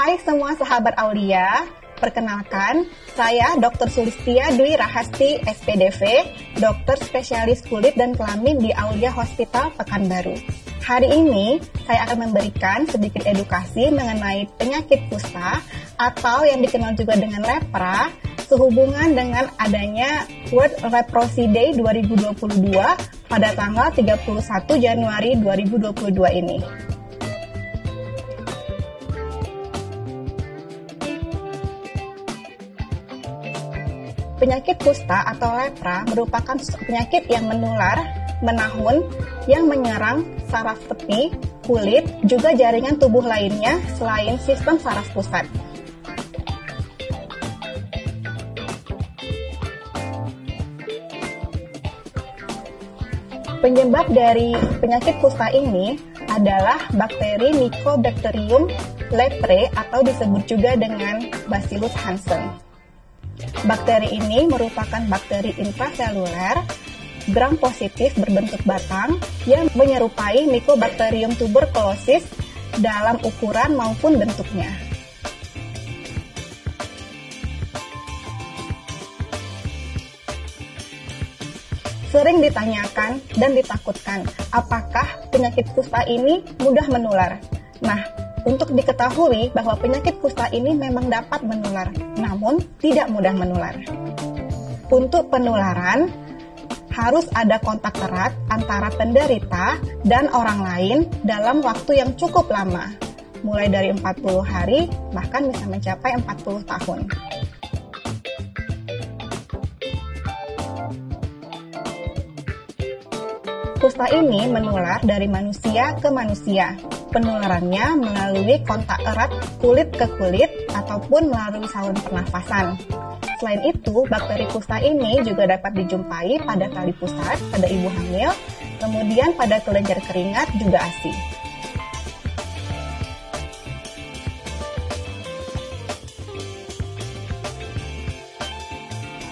Hai semua sahabat Aulia, perkenalkan saya Dr. Sulistia Dwi Rahasti SPDV, dokter spesialis kulit dan kelamin di Aulia Hospital Pekanbaru. Hari ini saya akan memberikan sedikit edukasi mengenai penyakit kusta atau yang dikenal juga dengan lepra sehubungan dengan adanya World Leprosy Day 2022 pada tanggal 31 Januari 2022 ini. Penyakit kusta atau lepra merupakan penyakit yang menular, menahun, yang menyerang saraf tepi, kulit, juga jaringan tubuh lainnya selain sistem saraf pusat. Penyebab dari penyakit kusta ini adalah bakteri Mycobacterium leprae atau disebut juga dengan Bacillus hansen. Bakteri ini merupakan bakteri intraseluler gram positif berbentuk batang yang menyerupai Mycobacterium tuberculosis dalam ukuran maupun bentuknya. Sering ditanyakan dan ditakutkan, apakah penyakit kusta ini mudah menular? Nah, untuk diketahui bahwa penyakit kusta ini memang dapat menular, namun tidak mudah menular. Untuk penularan, harus ada kontak erat antara penderita dan orang lain dalam waktu yang cukup lama, mulai dari 40 hari bahkan bisa mencapai 40 tahun. Kusta ini menular dari manusia ke manusia. Penularannya melalui kontak erat kulit ke kulit ataupun melalui saluran pernafasan. Selain itu, bakteri kusta ini juga dapat dijumpai pada tali pusat pada ibu hamil, kemudian pada kelenjar keringat juga ASI.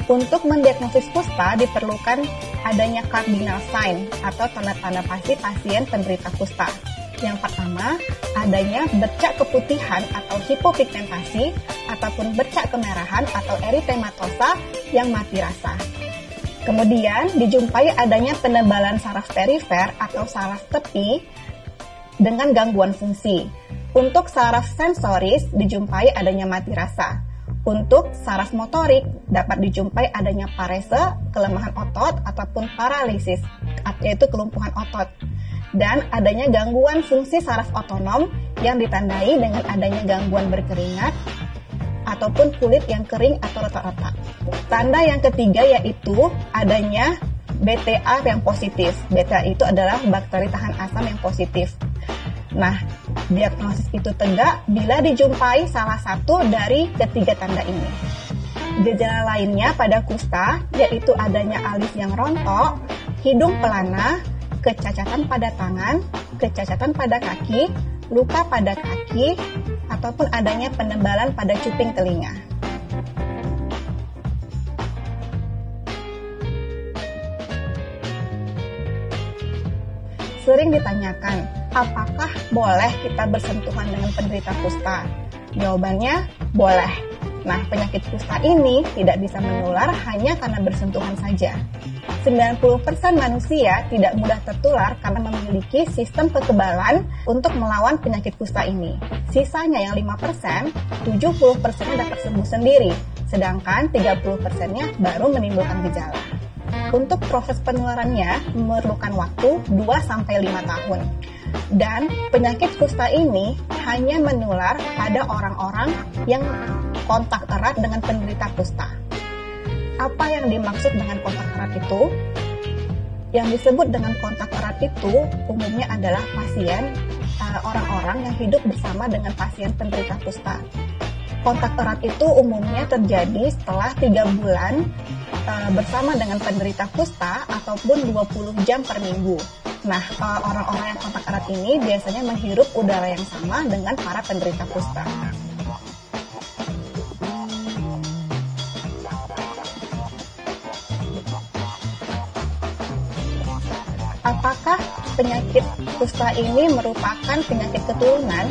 Untuk mendiagnosis kusta diperlukan adanya cardinal sign atau tanda-tanda pasti pasien penderita kusta. Yang pertama, adanya bercak keputihan atau hipopigmentasi ataupun bercak kemerahan atau eritematosa yang mati rasa. Kemudian dijumpai adanya penebalan saraf perifer atau saraf tepi dengan gangguan fungsi. Untuk saraf sensoris dijumpai adanya mati rasa. Untuk saraf motorik dapat dijumpai adanya parese, kelemahan otot ataupun paralisis, yaitu kelumpuhan otot. Dan adanya gangguan fungsi saraf otonom yang ditandai dengan adanya gangguan berkeringat ataupun kulit yang kering atau retak-retak. Tanda yang ketiga yaitu adanya BTA yang positif. BTA itu adalah bakteri tahan asam yang positif. Nah, diagnosis itu tegak bila dijumpai salah satu dari ketiga tanda ini. Gejala lainnya pada kusta yaitu adanya alis yang rontok, hidung pelana, kecacatan pada tangan, kecacatan pada kaki, luka pada kaki, ataupun adanya penebalan pada cuping telinga. Sering ditanyakan, apakah boleh kita bersentuhan dengan penderita kusta? Jawabannya, boleh. Nah, penyakit kusta ini tidak bisa menular hanya karena bersentuhan saja. 90% manusia tidak mudah tertular karena memiliki sistem kekebalan untuk melawan penyakit kusta ini. Sisanya yang 5%, 70%-nya dapat sembuh sendiri, sedangkan 30%-nya baru menimbulkan gejala. Untuk proses penularannya memerlukan waktu 2-5 tahun. Dan penyakit kusta ini hanya menular pada orang-orang yang kontak erat dengan penderita kusta. Apa yang dimaksud dengan kontak erat itu? Yang disebut dengan kontak erat itu umumnya adalah pasien eh, orang-orang yang hidup bersama dengan pasien penderita kusta. Kontak erat itu umumnya terjadi setelah tiga bulan uh, bersama dengan penderita kusta ataupun 20 jam per minggu. Nah, eh, orang-orang yang kontak erat ini biasanya menghirup udara yang sama dengan para penderita kusta. Apakah penyakit kusta ini merupakan penyakit keturunan?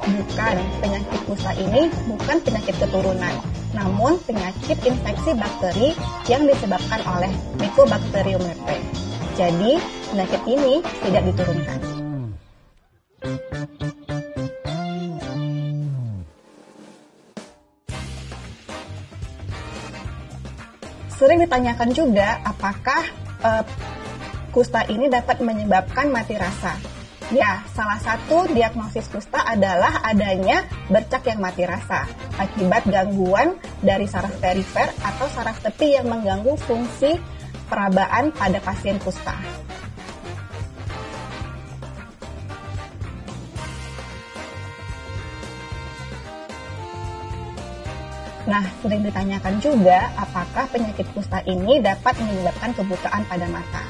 Bukan, penyakit kusta ini bukan penyakit keturunan, namun penyakit infeksi bakteri yang disebabkan oleh Mycobacterium leprae. Jadi, penyakit ini tidak diturunkan. Sering ditanyakan juga apakah uh, kusta ini dapat menyebabkan mati rasa. Ya, salah satu diagnosis kusta adalah adanya bercak yang mati rasa akibat gangguan dari saraf perifer atau saraf tepi yang mengganggu fungsi perabaan pada pasien kusta. Nah, sering ditanyakan juga apakah penyakit kusta ini dapat menyebabkan kebutaan pada mata.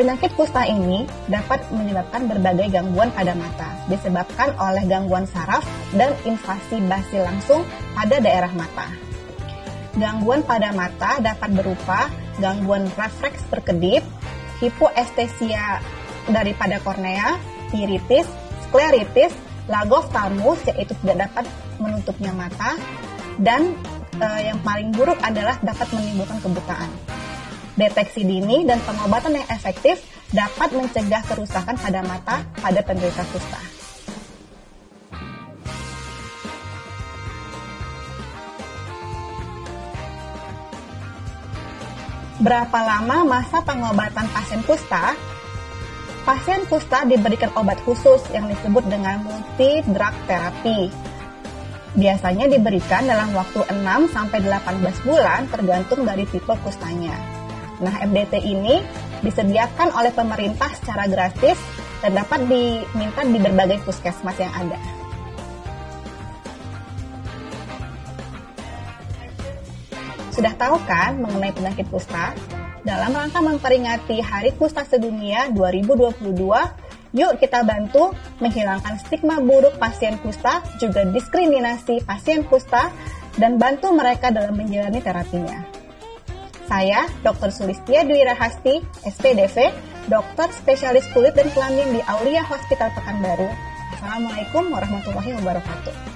Penyakit kusta ini dapat menyebabkan berbagai gangguan pada mata, disebabkan oleh gangguan saraf dan invasi basil langsung pada daerah mata. Gangguan pada mata dapat berupa gangguan refleks berkedip, hipoestesia daripada kornea, iritis, skleritis, lagoftalmus yaitu tidak dapat menutupnya mata, dan e, yang paling buruk adalah dapat menimbulkan kebutaan. Deteksi dini dan pengobatan yang efektif dapat mencegah kerusakan pada mata pada penderita kusta. Berapa lama masa pengobatan pasien kusta? Pasien kusta diberikan obat khusus yang disebut dengan multi drug therapy. Biasanya diberikan dalam waktu 6 sampai 18 bulan tergantung dari tipe kustanya. Nah, MDT ini disediakan oleh pemerintah secara gratis dan dapat diminta di berbagai puskesmas yang ada. Sudah tahu kan mengenai penyakit kusta? Dalam rangka memperingati Hari Kusta Sedunia 2022, yuk kita bantu menghilangkan stigma buruk pasien kusta, juga diskriminasi pasien kusta, dan bantu mereka dalam menjalani terapinya. Saya, Dr. Sulistia Dwi Rahasti, SPDV, dokter spesialis kulit dan kelamin di Aulia Hospital Pekanbaru. Assalamualaikum warahmatullahi wabarakatuh.